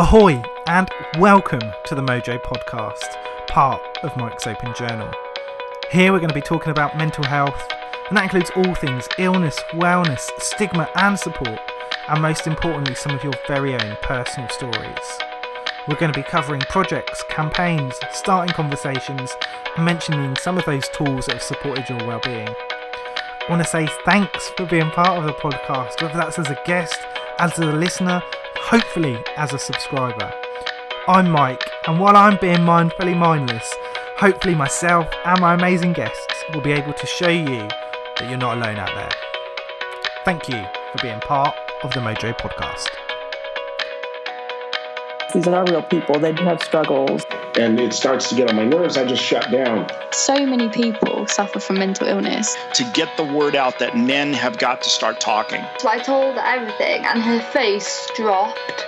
Ahoy, and welcome to the Mojo Podcast, part of Mike's Open Journal. Here we're going to be talking about mental health, and that includes all things illness, wellness, stigma, and support, and most importantly, some of your very own personal stories. We're going to be covering projects, campaigns, starting conversations, and mentioning some of those tools that have supported your well-being. I want to say thanks for being part of the podcast, whether that's as a guest, as a listener, hopefully as a subscriber. I'm Mike, and while I'm being mindfully mindless, hopefully myself and my amazing guests will be able to show you that you're not alone out there. Thank you for being part of the Mojo podcast. These are real people. They do have struggles. And it starts to get on my nerves, I just shut down. So many people suffer from mental illness. to get the word out that men have got to start talking. So I told everything, and her face dropped.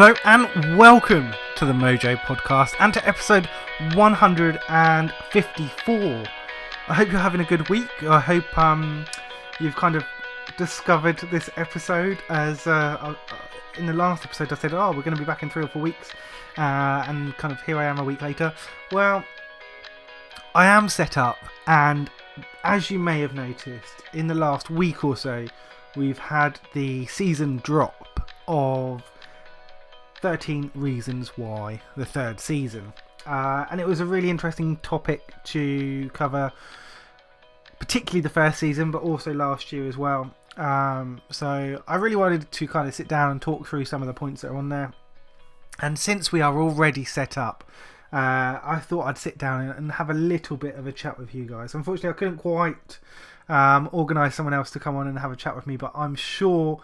Hello and welcome to the Mojo Podcast and to episode 154. I hope you're having a good week. I hope um, you've kind of discovered this episode as uh, uh, in the last episode I said, oh, we're going to be back in three or four weeks, uh, and kind of here I am a week later. Well, I am set up, and as you may have noticed, in the last week or so, we've had the season drop of 13 Reasons Why, the third season. Uh, and it was a really interesting topic to cover, particularly the first season, but also last year as well. Um, so I really wanted to kind of sit down and talk through some of the points that are on there. And since we are already set up, uh, I thought I'd sit down and have a little bit of a chat with you guys. Unfortunately, I couldn't quite um, organise someone else to come on and have a chat with me, but I'm sure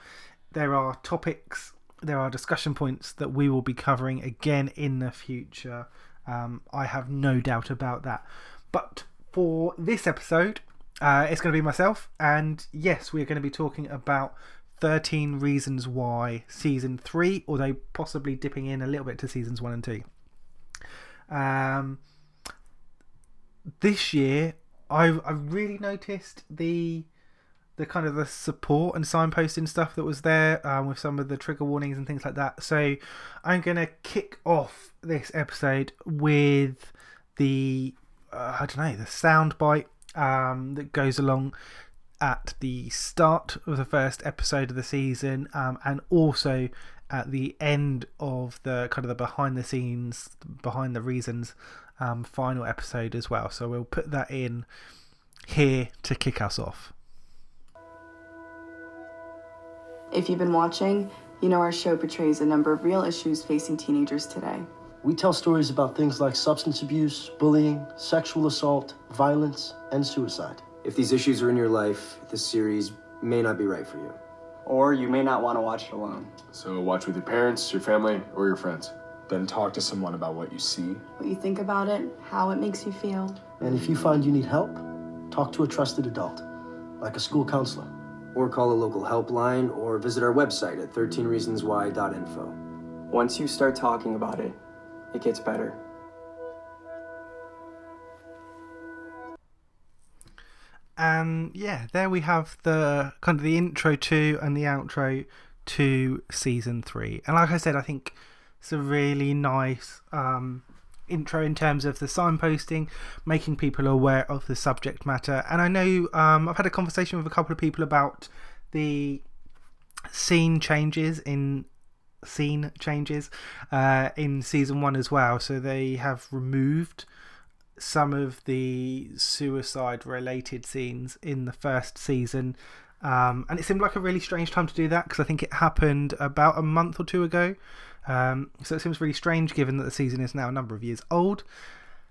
there are topics, there are discussion points that we will be covering again in the future. Um, I have no doubt about that. But for this episode, uh, it's going to be myself, and yes, we're going to be talking about 13 Reasons Why Season 3, although possibly dipping in a little bit to Seasons 1 and 2. Um, this year, I've, I've really noticed the the kind of the support and signposting stuff that was there um, with some of the trigger warnings and things like that. So I'm going to kick off this episode with the uh, I don't know the sound bite um, that goes along at the start of the first episode of the season um, and also at the end of the kind of the behind the scenes behind the reasons um, final episode as well so we'll put that in here to kick us off If you've been watching, you know our show portrays a number of real issues facing teenagers today. We tell stories about things like substance abuse, bullying, sexual assault, violence, and suicide. If these issues are in your life, this series may not be right for you. Or you may not want to watch it alone. So watch with your parents, your family, or your friends. Then talk to someone about what you see, What you think about it, how it makes you feel. And if you find you need help, talk to a trusted adult, like a school counselor. Or call a local helpline or visit our website at 13reasonswhy.info. Once you start talking about it, it gets better. and yeah, there we have the kind of the intro to and the outro to season three. And like I said, I think it's a really nice um, intro in terms of the signposting, making people aware of the subject matter. And I know um, I've had a conversation with a couple of people about the scene changes in scene changes uh, in season one as well. So they have removed some of the suicide related scenes in the first season. Um, and it seemed like a really strange time to do that because I think it happened about a month or two ago. Um, so it seems really strange given that the season is now a number of years old.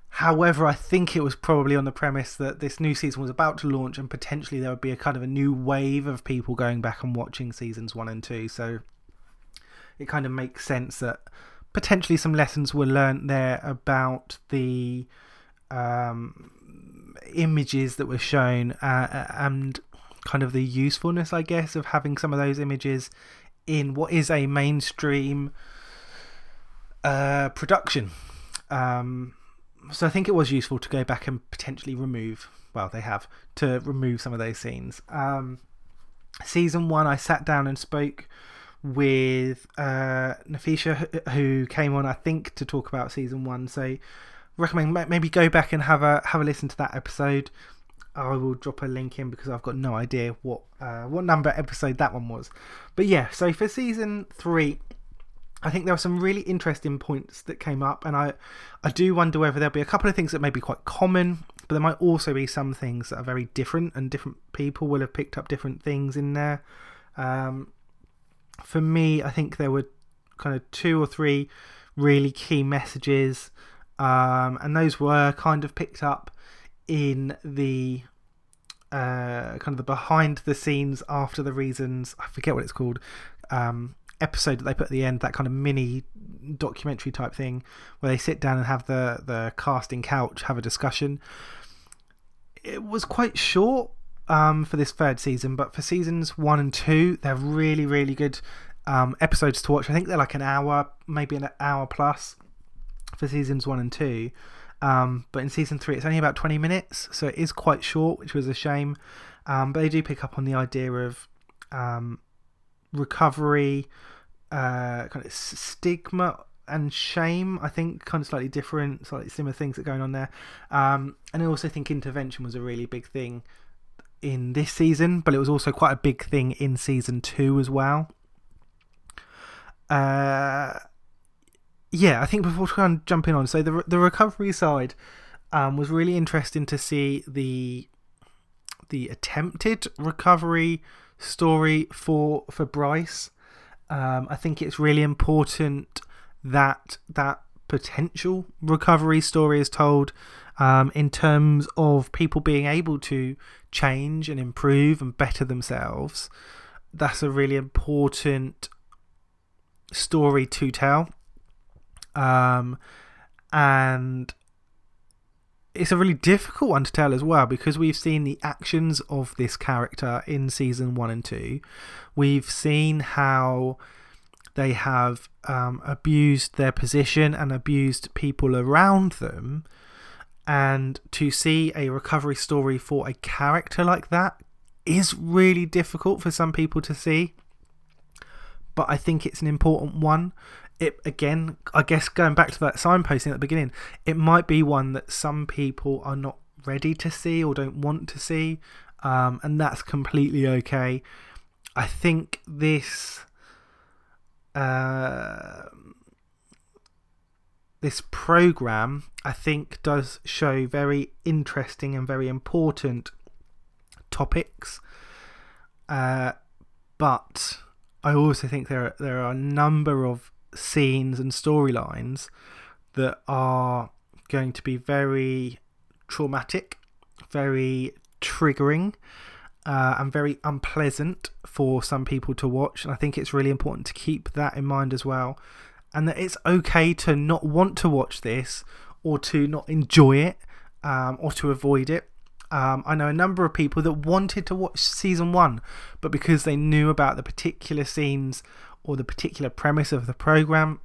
However, I think it was probably on the premise that this new season was about to launch and potentially there would be a kind of a new wave of people going back and watching seasons one and two. So it kind of makes sense that potentially some lessons were learnt there about the um, images that were shown uh, and kind of the usefulness, I guess, of having some of those images in what is a mainstream uh, production. Um, so I think it was useful to go back and potentially remove. Well, they have to remove some of those scenes. Um, season one, I sat down and spoke with uh, Nafisha, who came on, I think, to talk about season one. So recommend maybe go back and have a have a listen to that episode. I will drop a link in because I've got no idea what uh, what number episode that one was. But yeah, so for season three, I think there were some really interesting points that came up, and I I do wonder whether there'll be a couple of things that may be quite common, but there might also be some things that are very different, and different people will have picked up different things in there. Um, for me, I think there were kind of two or three really key messages, um, and those were kind of picked up in the uh, kind of the behind the scenes after the reasons. I forget what it's called. Um, episode that they put at the end, that kind of mini documentary type thing, where they sit down and have the the casting couch, have a discussion. It was quite short um, for this third season, but for seasons one and two, they're really really good um, episodes to watch. I think they're like an hour, maybe an hour plus for seasons one and two. Um, but in season three, it's only about 20 minutes, so it is quite short, which was a shame. Um, but they do pick up on the idea of um, recovery, uh, kind of stigma and shame. I think kind of slightly different, slightly similar things that are going on there. Um, and I also think intervention was a really big thing in this season, but it was also quite a big thing in season two as well. Uh, yeah, I think before trying to jump in on, so the the recovery side um, was really interesting to see the the attempted recovery story for for Bryce. Um, I think it's really important that that potential recovery story is told um, in terms of people being able to change and improve and better themselves. That's a really important story to tell. Um, and it's a really difficult one to tell as well because we've seen the actions of this character in season one and two. We've seen how they have um, abused their position and abused people around them. And to see a recovery story for a character like that is really difficult for some people to see. But I think it's an important one it again, I guess going back to that signposting at the beginning, it might be one that some people are not ready to see or don't want to see, um, and that's completely okay. I think this uh, this program, I think, does show very interesting and very important topics, uh, but I also think there there are a number of scenes and storylines that are going to be very traumatic, very triggering, uh, and very unpleasant for some people to watch. And I think it's really important to keep that in mind as well. And that it's okay to not want to watch this or to not enjoy it um, or to avoid it. Um, I know a number of people that wanted to watch season one, but because they knew about the particular scenes or the particular premise of the program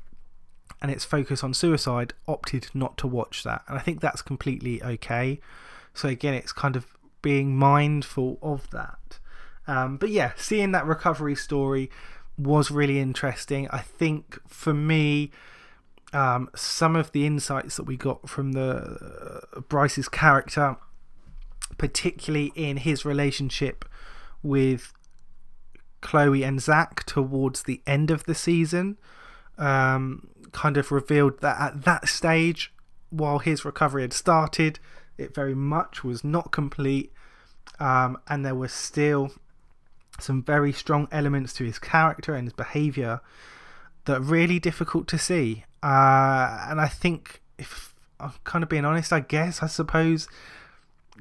and its focus on suicide opted not to watch that. And I think that's completely okay. So, again, it's kind of being mindful of that. Um, but yeah, seeing that recovery story was really interesting. I think for me, um, some of the insights that we got from the uh, Bryce's character, particularly in his relationship with Chloe and Zach towards the end of the season um, kind of revealed that at that stage, while his recovery had started, it very much was not complete, um, and there were still some very strong elements to his character and his behaviour that are really difficult to see. Uh, and I think, if I'm kind of being honest, I guess, I suppose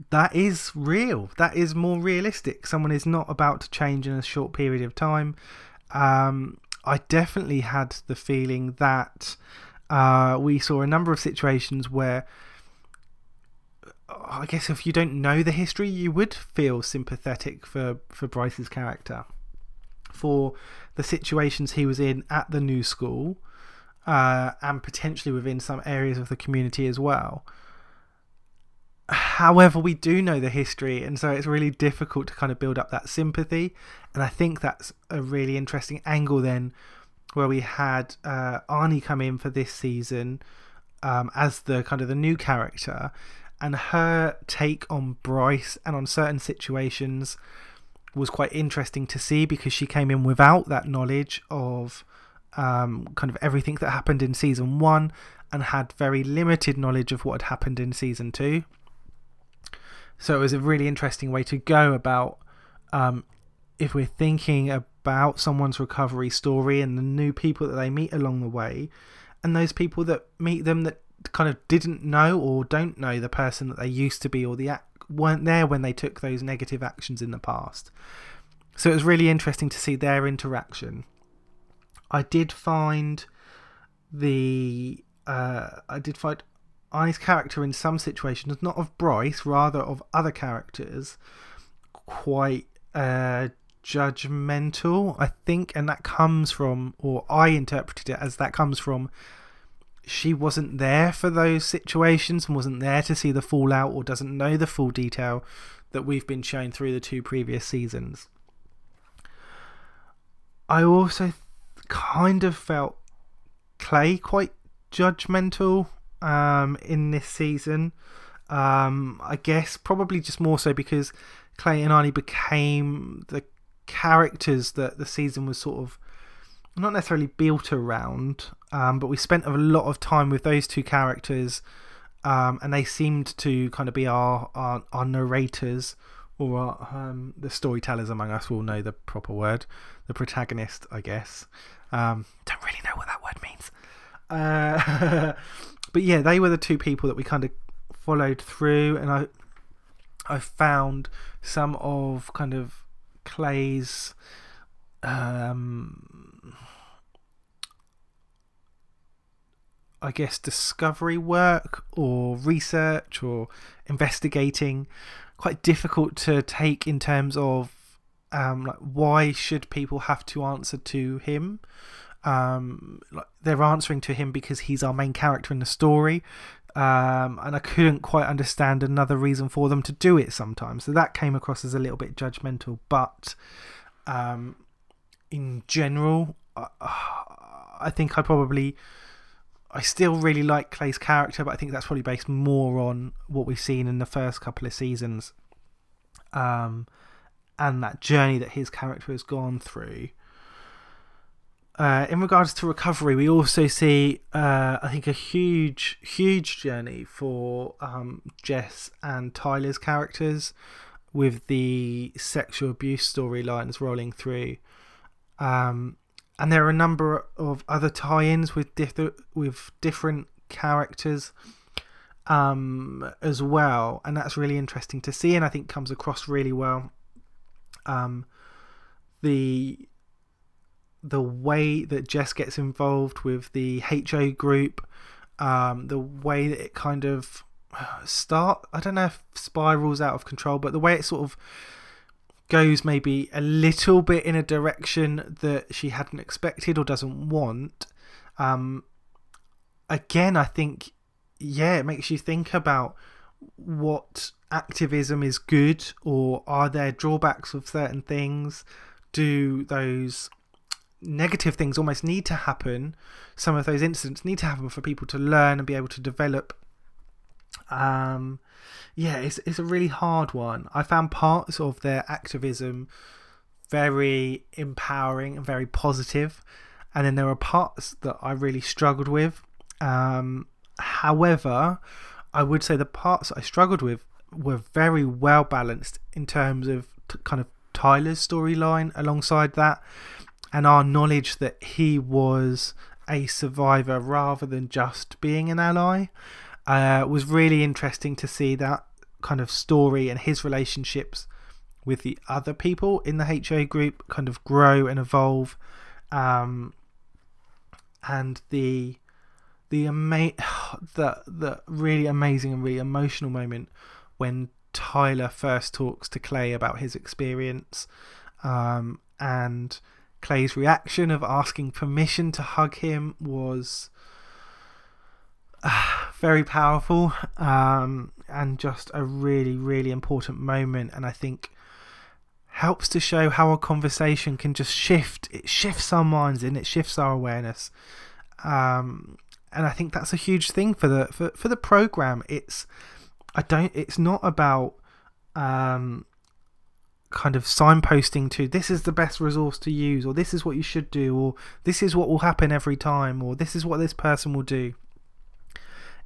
that is real. That is more realistic. Someone is not about to change in a short period of time. Um, I definitely had the feeling that uh, we saw a number of situations where I guess if you don't know the history, you would feel sympathetic for, for Bryce's character. For the situations he was in at the new school, uh, and potentially within some areas of the community as well. However, we do know the history, and so it's really difficult to kind of build up that sympathy. And I think that's a really interesting angle then, where we had uh, Ani come in for this season um, as the kind of the new character, and her take on Bryce and on certain situations was quite interesting to see because she came in without that knowledge of um, kind of everything that happened in season one and had very limited knowledge of what had happened in season two. So it was a really interesting way to go about um, if we're thinking about someone's recovery story and the new people that they meet along the way, and those people that meet them that kind of didn't know or don't know the person that they used to be or the weren't there when they took those negative actions in the past. So it was really interesting to see their interaction. I did find the uh, I did find Ani's character in some situations, not of Bryce, rather of other characters, quite uh, judgmental. I think, and that comes from, or I interpreted it as that comes from she wasn't there for those situations and wasn't there to see the fallout or doesn't know the full detail that we've been shown through the two previous seasons. I also kind of felt Clay quite judgmental um, in this season. Um, I guess probably just more so because Clay and Ani became the characters that the season was sort of not necessarily built around, um, but we spent a lot of time with those two characters, um, and they seemed to kind of be our our, our narrators or our, um, the storytellers among us will know the proper word, the protagonist, I guess. Um, don't really know what that word means. Uh, but yeah, they were the two people that we kind of followed through, and I I found some of kind of Clay's um, I guess, discovery work or research or investigating quite difficult to take in terms of um, like why should people have to answer to him? Um, they're answering to him because he's our main character in the story, um, and I couldn't quite understand another reason for them to do it sometimes. So that came across as a little bit judgmental, but um, in general, I think I probably I still really like Clay's character, but I think that's probably based more on what we've seen in the first couple of seasons, um, and that journey that his character has gone through. Uh, in regards to recovery, we also see, uh, I think, a huge, huge journey for um, Jess and Tyler's characters with the sexual abuse storylines rolling through. Um, and there are a number of other tie-ins with diff- with different characters um, as well, and that's really interesting to see, and I think comes across really well. Um, the the way that Jess gets involved with the HO group, um, the way that it kind of start I don't know if spirals out of control, but the way it sort of goes maybe a little bit in a direction that she hadn't expected or doesn't want. Um, again, I think, yeah, it makes you think about what activism is good or are there drawbacks of certain things? Do those negative things almost need to happen? Some of those incidents need to happen for people to learn and be able to develop. Um, yeah, it's it's a really hard one. I found parts of their activism very empowering and very positive, and then there are parts that I really struggled with. Um, however, I would say the parts I struggled with were very well balanced in terms of t- kind of Tyler's storyline alongside that, and our knowledge that he was a survivor rather than just being an ally. Uh, was really interesting to see that kind of story and his relationships with the other people in the HA group kind of grow and evolve. Um, and the the ama- the the really amazing and really emotional moment when Tyler first talks to Clay about his experience um, and Clay's reaction of asking permission to hug him was uh, very powerful um, and just a really, really important moment. And I think helps to show how a conversation can just shift. It shifts our minds and it shifts our awareness. Um, and I think that's a huge thing for the for, for the program. It's I don't. It's not about um, kind of signposting to this is the best resource to use, or this is what you should do, or this is what will happen every time, or this is what this person will do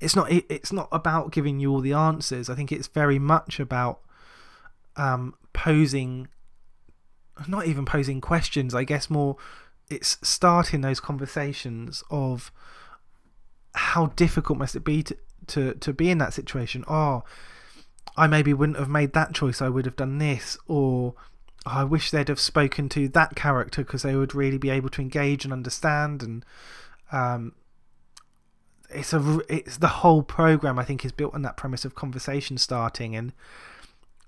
it's not it's not about giving you all the answers. I think it's very much about um, posing, not even posing questions. I guess more it's starting those conversations of how difficult must it be to to to be in that situation. Oh, I maybe wouldn't have made that choice. I would have done this, or oh, I wish they'd have spoken to that character because they would really be able to engage and understand and. Um, it's a it's the whole program I think is built on that premise of conversation starting and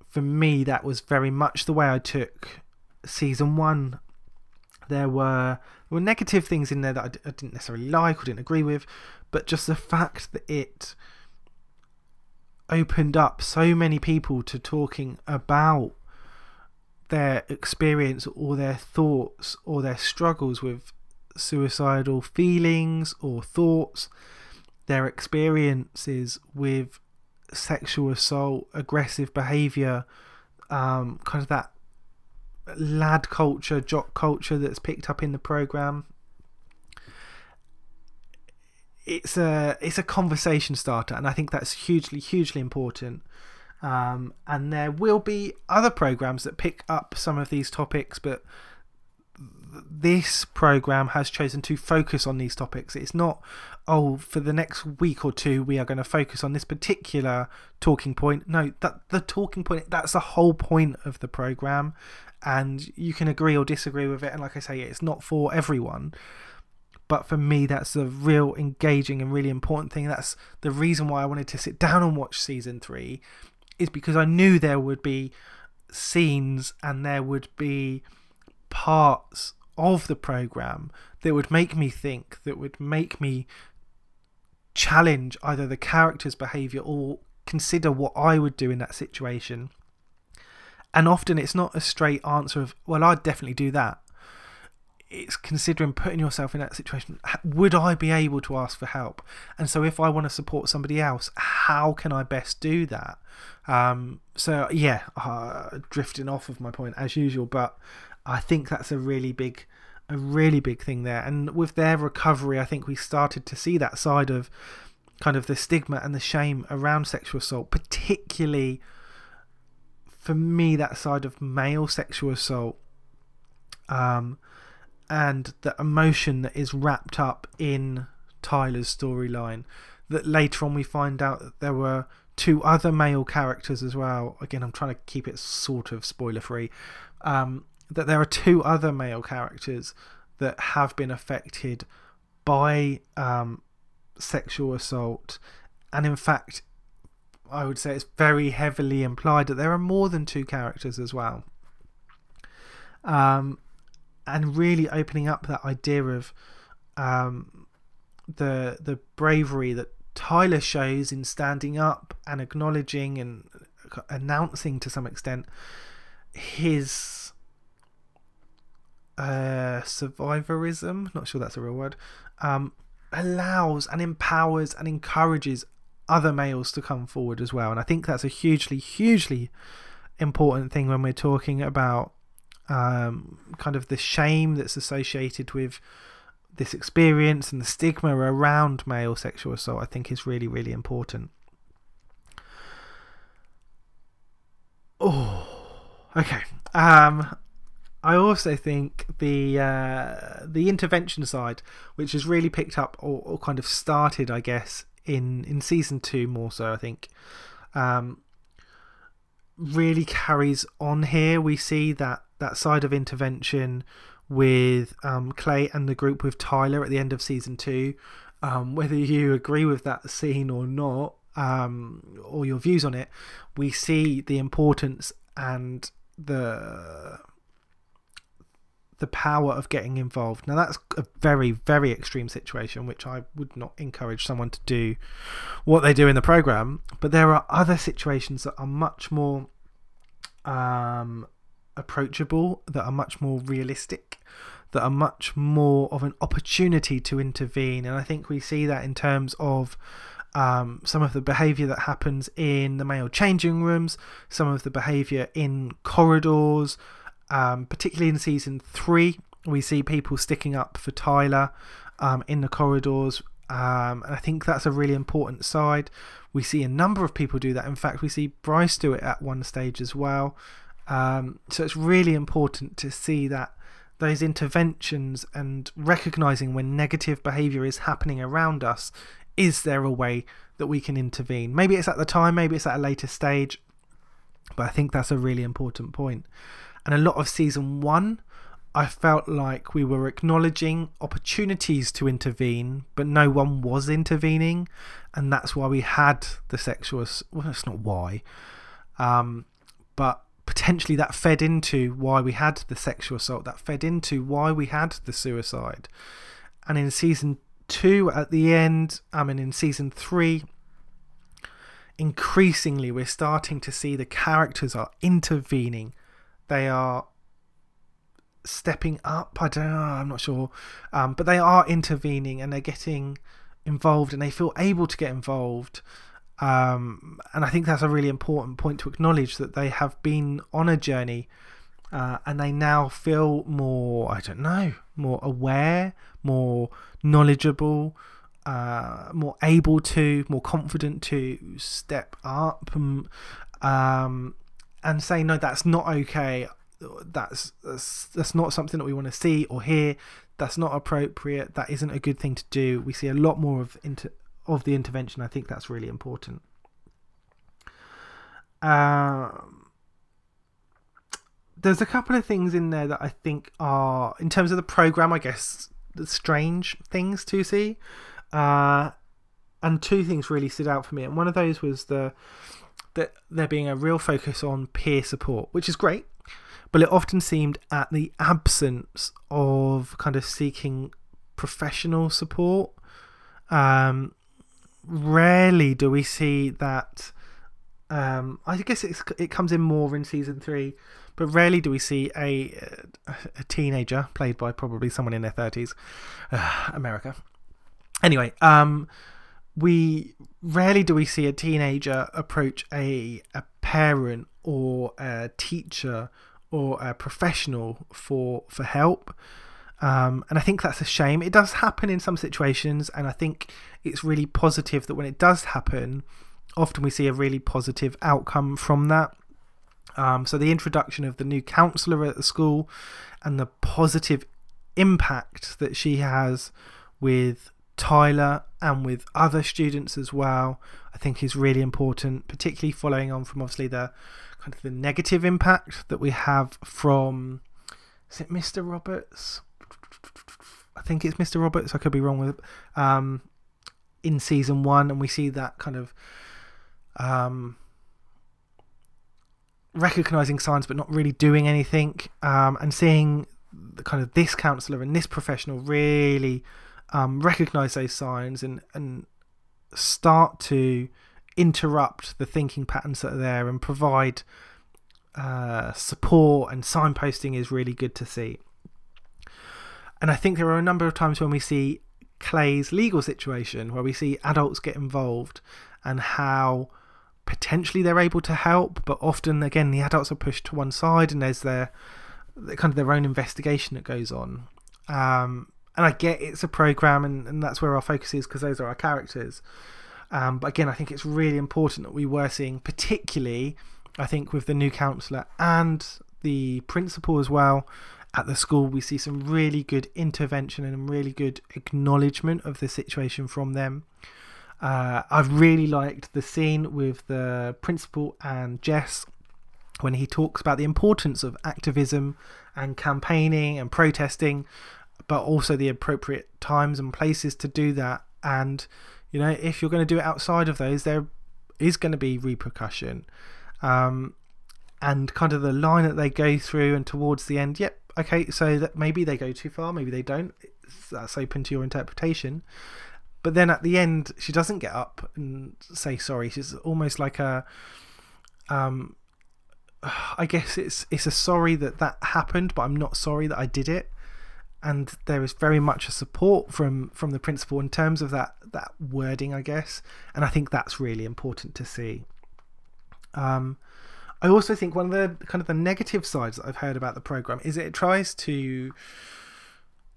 for me that was very much the way I took season 1 there were there were negative things in there that I d- I didn't necessarily like or didn't agree with but just the fact that it opened up so many people to talking about their experience or their thoughts or their struggles with suicidal feelings or thoughts their experiences with sexual assault, aggressive behaviour, um, kind of that lad culture, jock culture that's picked up in the program. It's a it's a conversation starter, and I think that's hugely hugely important. Um, and there will be other programs that pick up some of these topics, but this program has chosen to focus on these topics. It's not, oh, for the next week or two, we are going to focus on this particular talking point. No, that the talking point, that's the whole point of the program. And you can agree or disagree with it. And like I say, it's not for everyone. But for me, that's a real engaging and really important thing. That's the reason why I wanted to sit down and watch season three, is because I knew there would be scenes and there would be parts of the program that would make me think, that would make me challenge either the character's behavior or consider what I would do in that situation. And often it's not a straight answer of, well, I'd definitely do that. It's considering putting yourself in that situation. Would I be able to ask for help? And so, if I want to support somebody else, how can I best do that? Um, so, yeah, uh, drifting off of my point as usual, but I think that's a really big a really big thing there. And with their recovery, I think we started to see that side of kind of the stigma and the shame around sexual assault, particularly for me, that side of male sexual assault. Um, and the emotion that is wrapped up in Tyler's storyline. That later on we find out that there were two other male characters as well. Again, I'm trying to keep it sort of spoiler free. Um, that there are two other male characters that have been affected by um, sexual assault, and in fact, I would say it's very heavily implied that there are more than two characters as well. Um, and really opening up that idea of um, the the bravery that Tyler shows in standing up and acknowledging and announcing to some extent his uh, survivorism, not sure that's a real word, um, allows and empowers and encourages other males to come forward as well. And I think that's a hugely, hugely important thing when we're talking about um, kind of the shame that's associated with this experience and the stigma around male sexual assault, I think, is really, really important. Oh, okay. Um, I also think the uh, the intervention side, which has really picked up or, or, kind of started, I guess, in in season two more so. I think um, really carries on here. We see that that side of intervention with um, Clay and the group with Tyler at the end of season two. Um, whether you agree with that scene or not, um, or your views on it, we see the importance and the the power of getting involved. Now, that's a very, very extreme situation, which I would not encourage someone to do what they do in the program. But there are other situations that are much more um, approachable, that are much more realistic, that are much more of an opportunity to intervene. And I think we see that in terms of. Um, some of the behaviour that happens in the male changing rooms, some of the behaviour in corridors, um, particularly in season three, we see people sticking up for Tyler um, in the corridors. Um, and I think that's a really important side. We see a number of people do that. In fact, we see Bryce do it at one stage as well. Um, so it's really important to see that those interventions and recognizing when negative behavior is happening around us. Is there a way that we can intervene? Maybe it's at the time, maybe it's at a later stage, but I think that's a really important point. And a lot of season one, I felt like we were acknowledging opportunities to intervene, but no one was intervening. And that's why we had the sexual. Well, that's not why. Um, but potentially that fed into why we had the sexual assault, that fed into why we had the suicide. And in season two, at the end, I mean, in season three, increasingly we're starting to see the characters are intervening they are stepping up. I don't know, I'm not sure. Um, but they are intervening and they're getting involved and they feel able to get involved. Um, and I think that's a really important point to acknowledge that they have been on a journey uh, and they now feel more, I don't know, more aware, more knowledgeable, uh, more able to, more confident to step up. Um, um, and say no that's not okay. That's, that's that's not something that we want to see or hear. That's not appropriate. That isn't a good thing to do. We see a lot more of inter- of the intervention i think that's really important um, there's a couple of things in there that i think are in terms of the program i guess strange things to see uh, and two things really stood out for me and one of those was the that there being a real focus on peer support, which is great, but it often seemed at the absence of kind of seeking professional support. Um, rarely do we see that. Um, I guess it comes in more in season three, but rarely do we see a, a teenager played by probably someone in their 30s, uh, America. Anyway, um, we rarely do we see a teenager approach a a parent or a teacher or a professional for for help. Um, and I think that's a shame. It does happen in some situations, and I think it's really positive that when it does happen, often we see a really positive outcome from that. Um, so the introduction of the new counsellor at the school and the positive impact that she has with Tyler and with other students as well, I think is really important, particularly following on from obviously the kind of the negative impact that we have from is it Mr. Roberts? I think it's Mr. Roberts. I could be wrong with. Um, in season one, and we see that kind of um, recognizing signs but not really doing anything, um, and seeing the kind of this counselor and this professional really um, recognize those signs and and start to interrupt the thinking patterns that are there and provide uh, support and signposting is really good to see. And I think there are a number of times when we see Clay's legal situation where we see adults get involved and how potentially they're able to help, but often again the adults are pushed to one side and there's their kind of their own investigation that goes on. Um, and I get it's a program, and, and that's where our focus is because those are our characters. Um, but again, I think it's really important that we were seeing, particularly, I think, with the new counsellor and the principal as well at the school, we see some really good intervention and really good acknowledgement of the situation from them. Uh, I've really liked the scene with the principal and Jess when he talks about the importance of activism and campaigning and protesting, but also the appropriate times and places to do that. And, you know, if you're going to do it outside of those, there is going to be repercussion. Um, and kind of the line that they go through and towards the end, yep, okay, so that maybe they go too far, maybe they don't. That's open to your interpretation. But then at the end, she doesn't get up and say sorry. She's almost like a, um, I guess it's it's a sorry that that happened, but I'm not sorry that I did it. And there is very much a support from from the principal in terms of that that wording, I guess. And I think that's really important to see. Um, I also think one of the kind of the negative sides that I've heard about the program is it tries to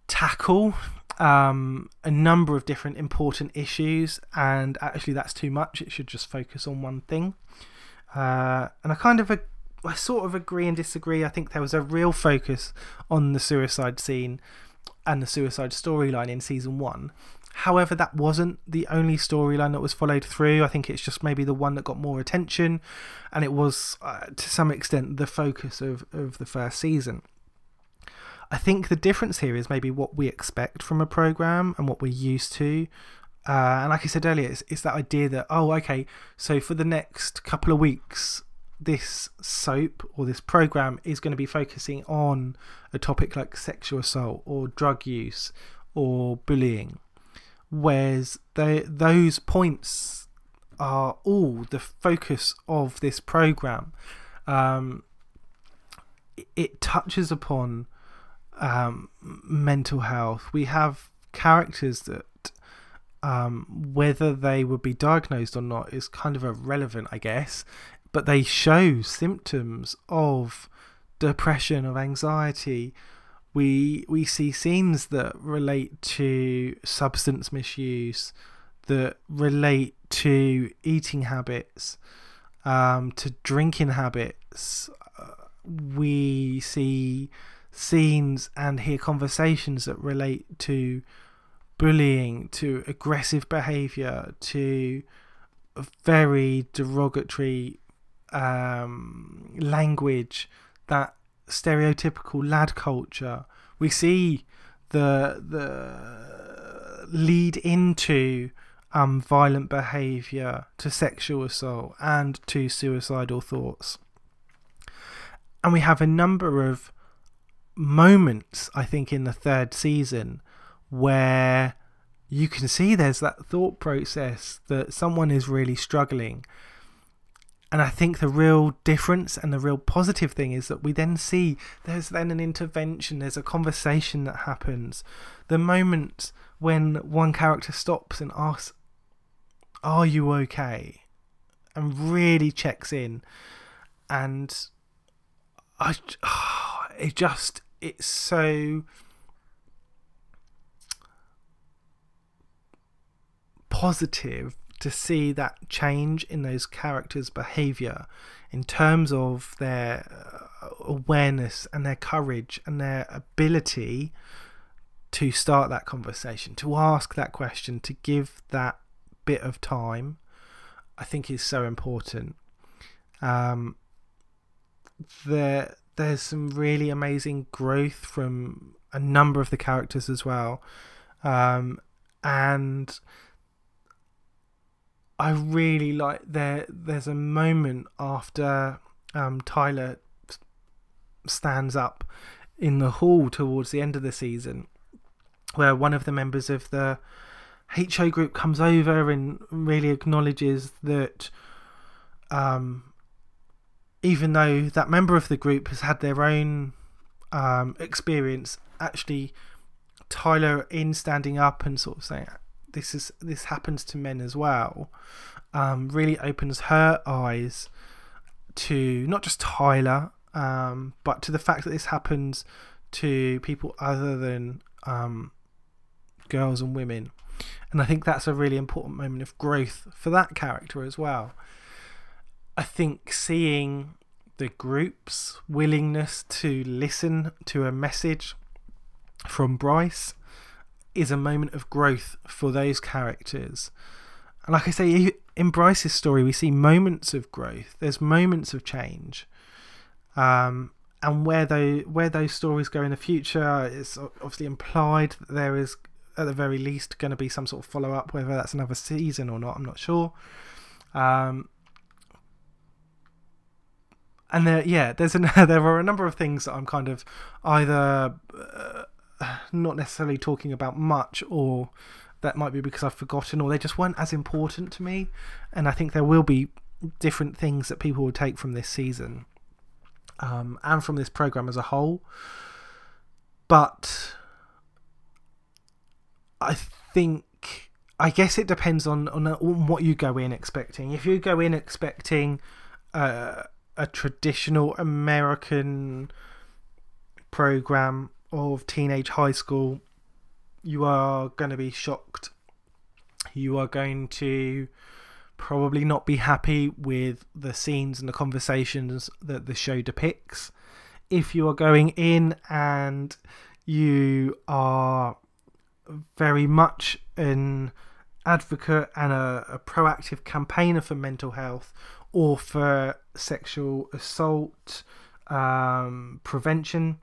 tackle um, a number of different important issues, and actually that's too much. It should just focus on one thing. Uh, and I kind of, I sort of agree and disagree. I think there was a real focus on the suicide scene and the suicide storyline in season one. However, that wasn't the only storyline that was followed through. I think it's just maybe the one that got more attention, and it was uh, to some extent the focus of, of the first season. I think the difference here is maybe what we expect from a program and what we're used to. Uh, and like I said earlier, it's, it's that idea that, oh, okay, so for the next couple of weeks, this soap or this program is going to be focusing on a topic like sexual assault or drug use or bullying whereas they, those points are all the focus of this program. Um, it touches upon um, mental health. We have characters that, um, whether they would be diagnosed or not, is kind of irrelevant, I guess. But they show symptoms of depression, of anxiety, we we see scenes that relate to substance misuse, that relate to eating habits, um, to drinking habits. Uh, we see scenes and hear conversations that relate to bullying, to aggressive behaviour, to very derogatory um, language that stereotypical lad culture. We see the the lead into um, violent behaviour, to sexual assault, and to suicidal thoughts. And we have a number of moments, I think, in the third season where you can see there's that thought process that someone is really struggling and I think the real difference and the real positive thing is that we then see there's then an intervention, there's a conversation that happens. The moment when one character stops and asks, Are you okay? and really checks in. And I, oh, it just, it's so positive to see that change in those characters' behavior in terms of their uh, awareness and their courage and their ability to start that conversation, to ask that question, to give that bit of time, I think is so important. Um, there, there's some really amazing growth from a number of the characters as well, um, and I really like there. There's a moment after um, Tyler stands up in the hall towards the end of the season, where one of the members of the HO group comes over and really acknowledges that, um, even though that member of the group has had their own um, experience, actually Tyler in standing up and sort of saying this is this happens to men as well, um, really opens her eyes to not just Tyler, um, but to the fact that this happens to people other than um, girls and women. And I think that's a really important moment of growth for that character as well. I think seeing the group's willingness to listen to a message from Bryce is a moment of growth for those characters. And like I say, in Bryce's story, we see moments of growth. There's moments of change, um, and where they where those stories go in the future, it's obviously implied that there is, at the very least, going to be some sort of follow up. Whether that's another season or not, I'm not sure. Um, and there, yeah, there's an, there are a number of things that I'm kind of either uh, not necessarily talking about much, or that might be because I've forgotten, or they just weren't as important to me. And I think there will be different things that people will take from this season um, and from this program as a whole. But I think I guess it depends on, on, on what you go in expecting. If you go in expecting uh, a traditional American program of teenage high school, you are going to be shocked. You are going to probably not be happy with the scenes and the conversations that the show depicts. If you are going in and you are very much an advocate and a, a proactive campaigner for mental health or for sexual assault um, prevention,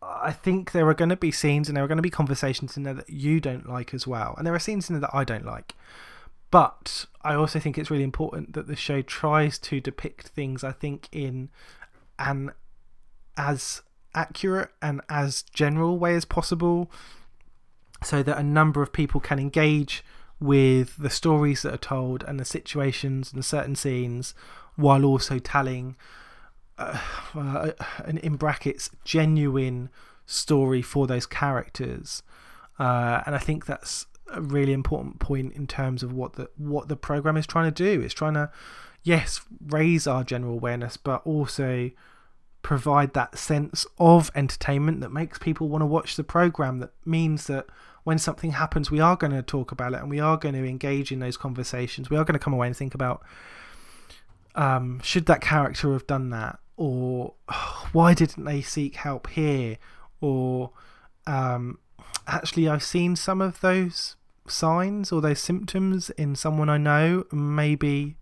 I think there are going to be scenes and there are going to be conversations in there that you don't like as well. And there are scenes in there that I don't like. But I also think it's really important that the show tries to depict things, I think, in an as accurate and as general way as possible so that a number of people can engage with the stories that are told and the situations and certain scenes while also telling uh, uh, in brackets genuine story for those characters uh, and I think that's a really important point in terms of what the what the program is trying to do it's trying to yes raise our general awareness but also provide that sense of entertainment that makes people want to watch the program that means that when something happens, we are going to talk about it and we are going to engage in those conversations. We are going to come away and think about um, should that character have done that? Or why didn't they seek help here? Or um, actually, I've seen some of those signs or those symptoms in someone I know. Maybe,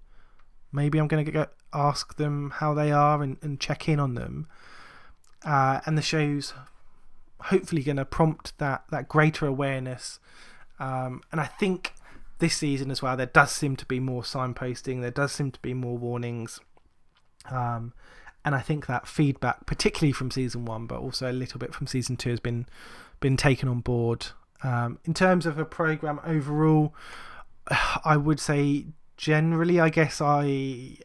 maybe I'm going to go ask them how they are and, and check in on them. Uh, and the show's hopefully going to prompt that that greater awareness. Um, and I think this season as well, there does seem to be more signposting. There does seem to be more warnings. Um, and I think that feedback, particularly from season one, but also a little bit from season two, has been been taken on board. Um, in terms of a program overall, I would say generally, I guess I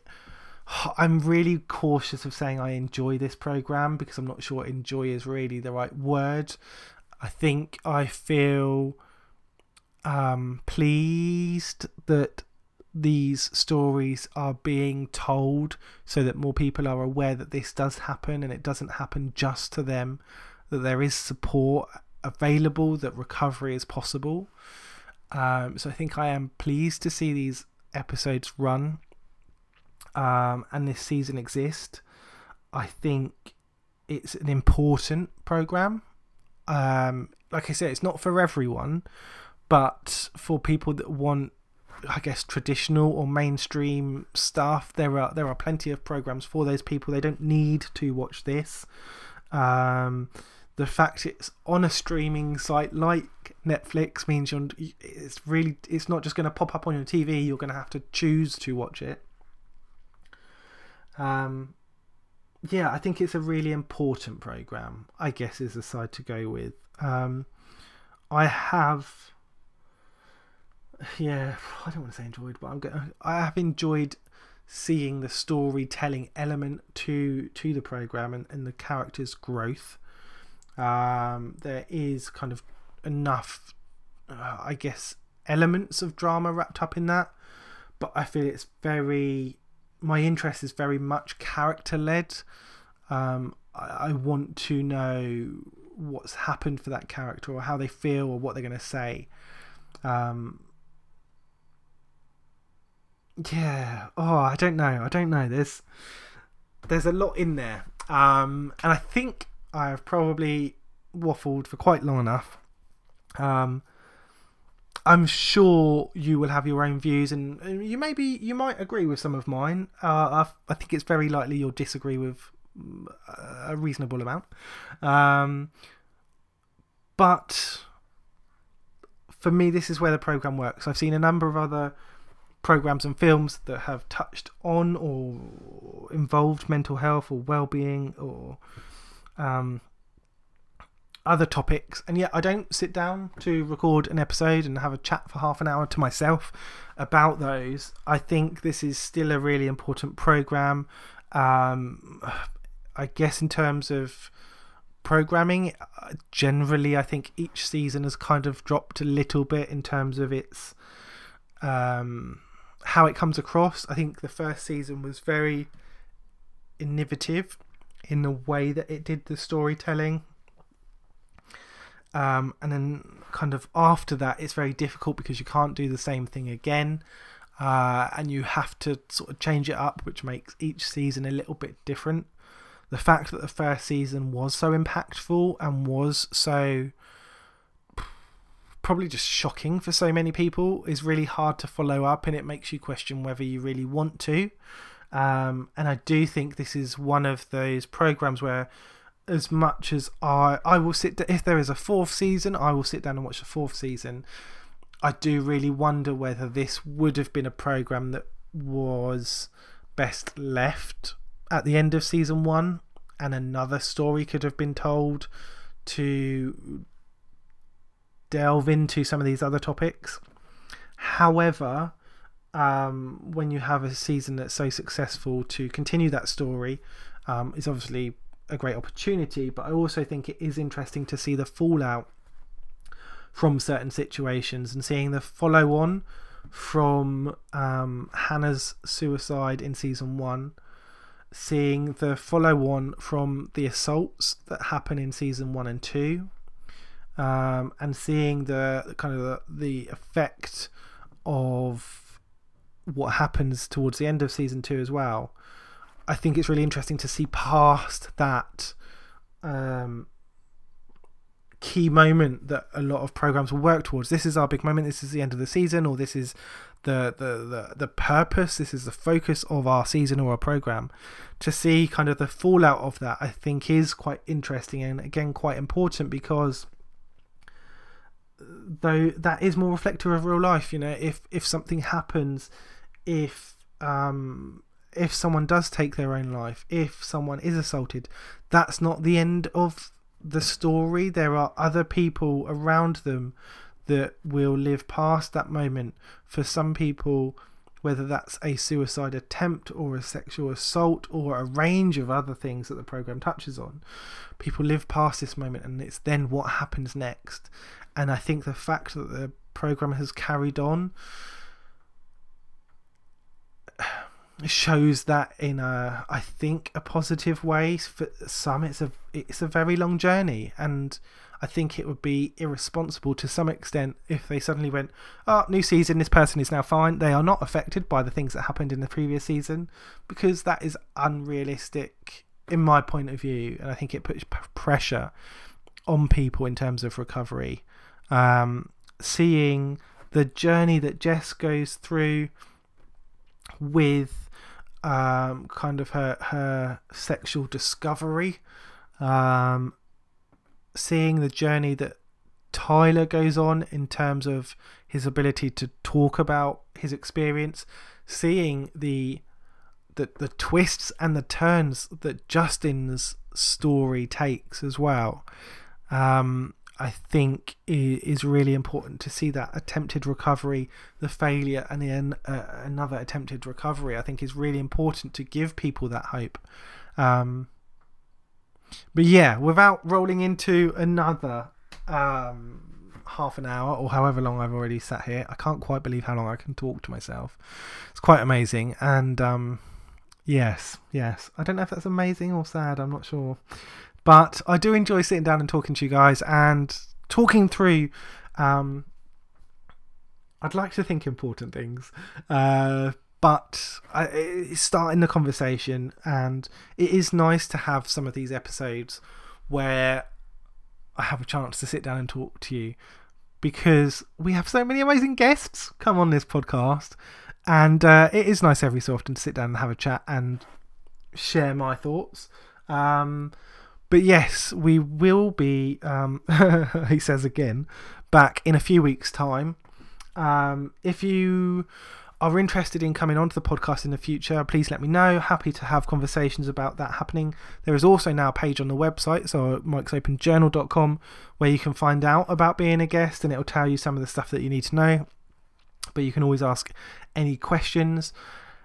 I'm really cautious of saying I enjoy this program because I'm not sure enjoy is really the right word. I think I feel um, pleased that these stories are being told so that more people are aware that this does happen and it doesn't happen just to them, that there is support available, that recovery is possible. Um, so I think I am pleased to see these episodes run um, and this season exist, I think it's an important program. Um, like I said, it's not for everyone, but for people that want, I guess, traditional or mainstream stuff, there are there are plenty of programs for those people. They don't need to watch this. Um, the fact it's on a streaming site like Netflix means you're it's really it's not just going to pop up on your TV. You're going to have to choose to watch it. Um, yeah, I think it's a really important program. I guess is the side to go with. Um, I have, yeah, I don't want to say enjoyed, but I'm going. I have enjoyed seeing the storytelling element to to the program and, and the characters' growth. Um, there is kind of enough, uh, I guess, elements of drama wrapped up in that, but I feel it's very my interest is very much character led. Um, I, I, want to know what's happened for that character or how they feel or what they're going to say. Um, yeah. Oh, I don't know. I don't know. There's there's a lot in there, um, and I think I've probably waffled for quite long enough. Um, I'm sure you will have your own views, and, and you maybe you might agree with some of mine. Uh, I, I think it's very likely you'll disagree with mm, a reasonable amount. Um, but for me, this is where the program works. I've seen a number of other programs and films that have touched on or involved mental health or well-being or um, other topics and yet I don't sit down to record an episode and have a chat for half an hour to myself about those. I think this is still a really important program. Um, I guess in terms of programming, generally, I think each season has kind of dropped a little bit in terms of its um, how it comes across. I think the first season was very innovative in the way that it did the storytelling. Um, and then, kind of after that, it's very difficult because you can't do the same thing again. Uh, and you have to sort of change it up, which makes each season a little bit different. The fact that the first season was so impactful and was so probably just shocking for so many people. Is really hard to follow up and it makes you question whether you really want to. Um, and i do think this is one of those programs where as much as i i will sit if there is a fourth season i will sit down and watch the fourth season. I do really wonder whether this would have been a program that was best left at the end of season one and another story could have been told to delve into some of these other topics. However, um, when you have a season that's so successful to continue that story um, is obviously a great opportunity, but I also think it is interesting to see the fallout from certain situations and seeing the follow on from um, Hannah's suicide in season one, seeing the follow on from the assaults that happen in season one and two, um, and seeing the kind of the, the effect of what happens towards the end of season two as well. I think it's really interesting to see past that um, key moment that a lot of programs will work towards. This is our big moment. This is the end of the season, or this is the the the, the purpose. This is the focus of our season or our program. To see kind of the fallout of that, I think is quite interesting and again quite important because though that is more reflective of real life. You know, if if something happens, if um, if someone does take their own life, if someone is assaulted, that's not the end of the story. There are other people around them that will live past that moment. For some people, whether that's a suicide attempt or a sexual assault or a range of other things that the program touches on, people live past this moment and it's then what happens next and I think the fact that the program has carried on shows that in a I think a positive way. For some, it's a it's a very long journey, and I think it would be irresponsible to some extent if they suddenly went, "Oh, new season, this person is now fine." They are not affected by the things that happened in the previous season because that is unrealistic in my point of view, and I think it puts pressure on people in terms of recovery um, seeing the journey that Jess goes through with um, kind of her her sexual discovery, um, seeing the journey that Tyler goes on in terms of his ability to talk about his experience, seeing the the the twists and the turns that Justin's story takes as well. Um, I think is really important to see that attempted recovery, the failure, and then uh, another attempted recovery. I think is really important to give people that hope. Um, but yeah, without rolling into another um, half an hour or however long I've already sat here, I can't quite believe how long I can talk to myself. It's quite amazing, and um, yes, yes, I don't know if that's amazing or sad. I'm not sure But I do enjoy sitting down and talking to you guys and talking through. Um, I'd like to think important things, uh, but I, it's starting the conversation, and it is nice to have some of these episodes where I have a chance to sit down and talk to you because we have so many amazing guests come on this podcast, and uh, it is nice every so often to sit down and have a chat and share my thoughts. Um, but yes, we will be, um, he says again, back in a few weeks' time. Um, if you are interested in coming onto the podcast in the future, please let me know. Happy to have conversations about that happening. There is also now a page on the website, so mikesopenjournal.com, where you can find out about being a guest and it will tell you some of the stuff that you need to know. But you can always ask any questions.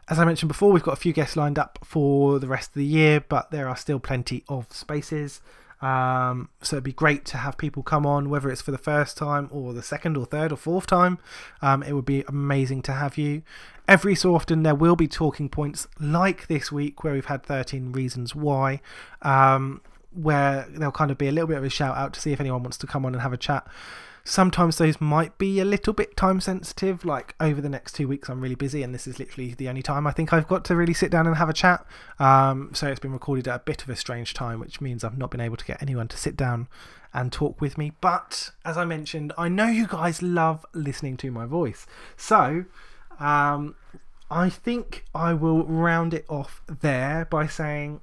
As I mentioned before, we've got a few guests lined up for the rest of the year, but there are still plenty of spaces. Um, so it'd be great to have people come on, whether it's for the first time or the second or third or fourth time. Um, it would be amazing to have you. Every so often, there will be talking points like this week, where we've had 13 reasons why, um, where there'll kind of be a little bit of a shout out to see if anyone wants to come on and have a chat. Sometimes those might be a little bit time sensitive, like over the next two weeks, I'm really busy, and this is literally the only time I think I've got to really sit down and have a chat. Um, so it's been recorded at a bit of a strange time, which means I've not been able to get anyone to sit down and talk with me. But as I mentioned, I know you guys love listening to my voice. So um, I think I will round it off there by saying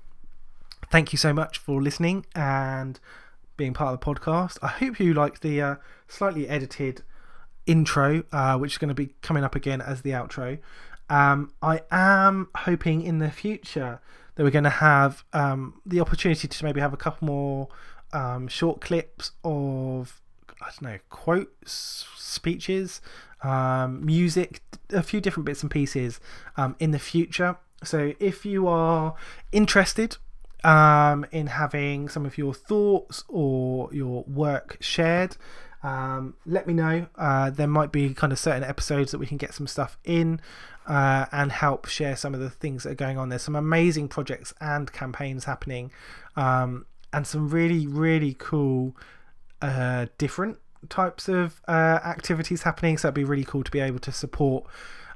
thank you so much for listening and being part of the podcast. I hope you like the uh, slightly edited intro, uh, which is going to be coming up again as the outro. Um, I am hoping in the future that we're going to have um, the opportunity to maybe have a couple more um, short clips of, I don't know, quotes, speeches, um, music, a few different bits and pieces um, in the future. So if you are interested um, in having some of your thoughts or your work shared, um, let me know. Uh, there might be kind of certain episodes that we can get some stuff in uh, and help share some of the things that are going on. There's some amazing projects and campaigns happening, um, and some really, really cool, uh, different types of uh, activities happening. So it'd be really cool to be able to support.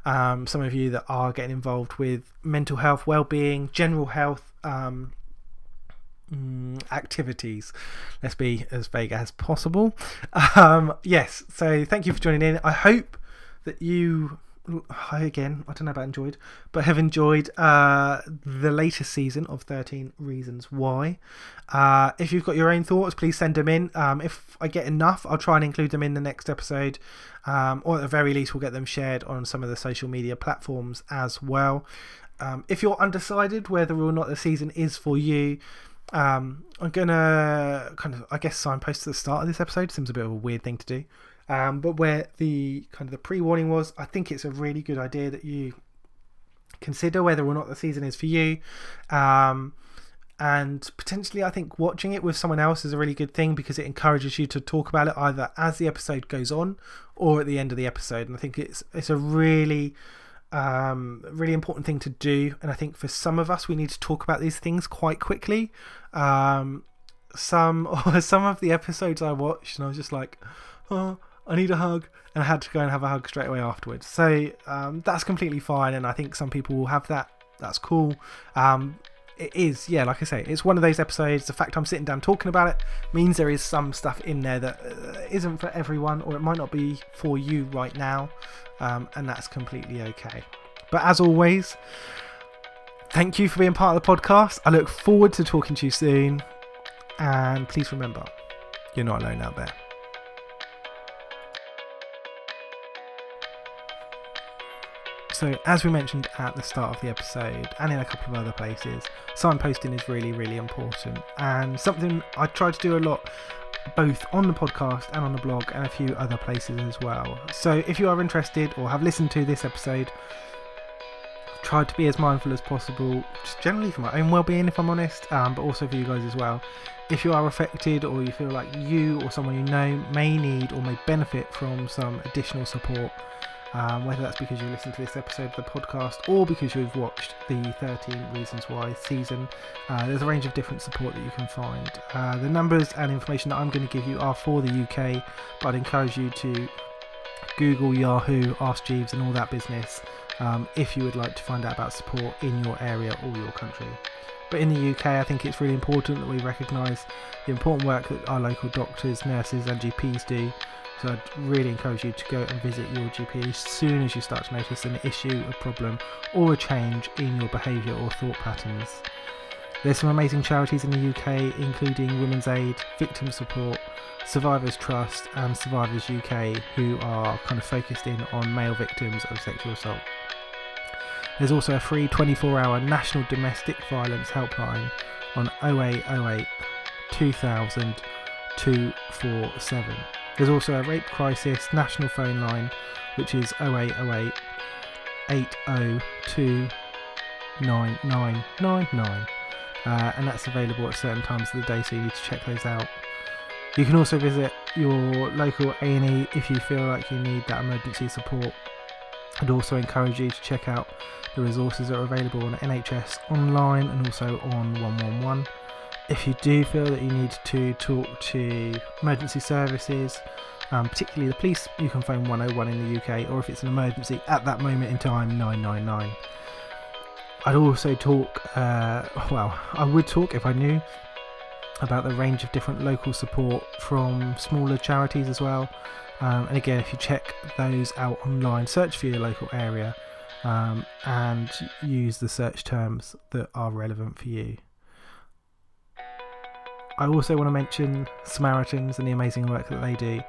Um, some of you that are getting involved with mental health, well-being, general health, um, Mm, activities. Let's be as vague as possible. Um, yes, so thank you for joining in. I hope that you, hi again, I don't know about enjoyed, but have enjoyed uh, the latest season of 13 Reasons Why. Uh, if you've got your own thoughts, please send them in. Um, if I get enough, I'll try and include them in the next episode, um, or at the very least, we'll get them shared on some of the social media platforms as well. Um, if you're undecided whether or not the season is for you, um, I'm gonna kind of, I guess, signpost to the start of this episode. Seems a bit of a weird thing to do, um, but where the kind of the pre-warning was, I think it's a really good idea that you consider whether or not the season is for you. Um, and potentially, I think watching it with someone else is a really good thing because it encourages you to talk about it either as the episode goes on or at the end of the episode. And I think it's it's a really um, really important thing to do. And I think for some of us, we need to talk about these things quite quickly. Um, some some of the episodes I watched, and I was just like, oh, I need a hug, and I had to go and have a hug straight away afterwards. So um, that's completely fine, and I think some people will have that. That's cool. Um, it is, yeah, like I say, it's one of those episodes. The fact I'm sitting down talking about it means there is some stuff in there that uh, not for everyone, or it might not be for you right now, um, and that's completely okay. But as always, thank you for being part of the podcast. I look forward to talking to you soon, and please remember, you're not alone out there. So, as we mentioned at the start of the episode and in a couple of other places, signposting is really, really important and something I try to do a lot both on the podcast and on the blog and a few other places as well. So, if you are interested or have listened to this episode, try to be as mindful as possible, just generally for my own well-being, if I'm honest, um, but also for you guys as well. If you are affected or you feel like you or someone you know may need or may benefit from some additional support, Um, whether that's because you listened to this episode of the podcast or because you've watched the 13 Reasons Why season, uh, there's a range of different support that you can find. Uh, the numbers and information that I'm going to give you are for the UK, but I'd encourage you to Google, Yahoo, Ask Jeeves, and all that business um, if you would like to find out about support in your area or your country. But in the UK, I think it's really important that we recognise the important work that our local doctors, nurses, and GPs do. So I'd really encourage you to go and visit your GP as soon as you start to notice an issue, a problem, or a change in your behaviour or thought patterns. There's some amazing charities in the UK, including Women's Aid, Victim Support, Survivors Trust, and Survivors UK, who are kind of focused in on male victims of sexual assault. There's also a free 24 hour national domestic violence helpline on 0808 2000 247. There's also a rape crisis national phone line which is 0808 802 9999 uh, and that's available at certain times of the day so you need to check those out. You can also visit your local A&E if you feel like you need that emergency support. I'd also encourage you to check out the resources that are available on NHS online and also on 111 if you do feel that you need to talk to emergency services um, particularly the police you can phone 101 in the UK or if it's an emergency at that moment in time 999 I'd also talk, uh, well, I would talk if I knew about the range of different local support from smaller charities as well. Um, and again, if you check those out online, search for your local area um, and use the search terms that are relevant for you. I also want to mention Samaritans and the amazing work that they do.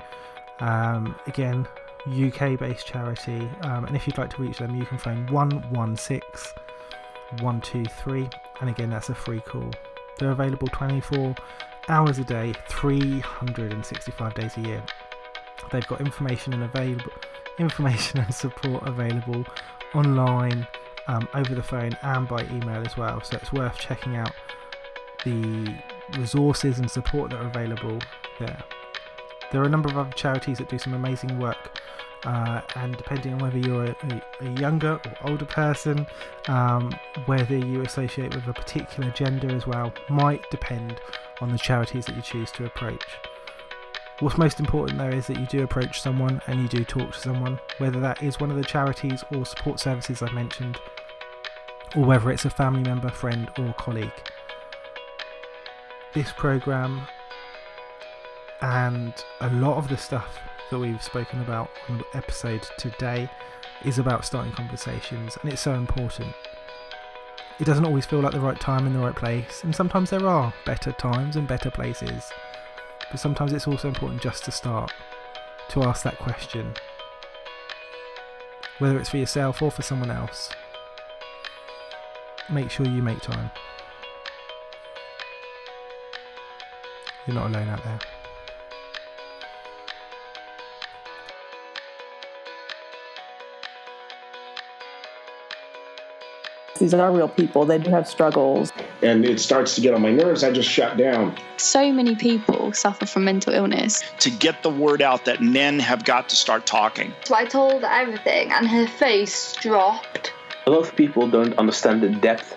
Um, again, UK based charity, um, and if you'd like to reach them, you can phone 116 123, and again, that's a free call. They're available 24 hours a day, 365 days a year. They've got information and available information and support available online, um, over the phone, and by email as well. So it's worth checking out the resources and support that are available there. There are a number of other charities that do some amazing work uh, and depending on whether you're a, a younger or older person, um, whether you associate with a particular gender as well, might depend on the charities that you choose to approach. What's most important though is that you do approach someone and you do talk to someone, whether that is one of the charities or support services I've mentioned, or whether it's a family member, friend, or colleague. This program and a lot of the stuff that we've spoken about on the episode today is about starting conversations, and it's so important. It doesn't always feel like the right time in the right place, and sometimes there are better times and better places. But sometimes it's also important just to start, to ask that question. Whether it's for yourself or for someone else, make sure you make time. You're not alone out there. These are real people. They do have struggles. And it starts to get on my nerves. I just shut down. So many people suffer from mental illness. To get the word out that men have got to start talking. So I told everything, and her face dropped. A lot of people don't understand the depth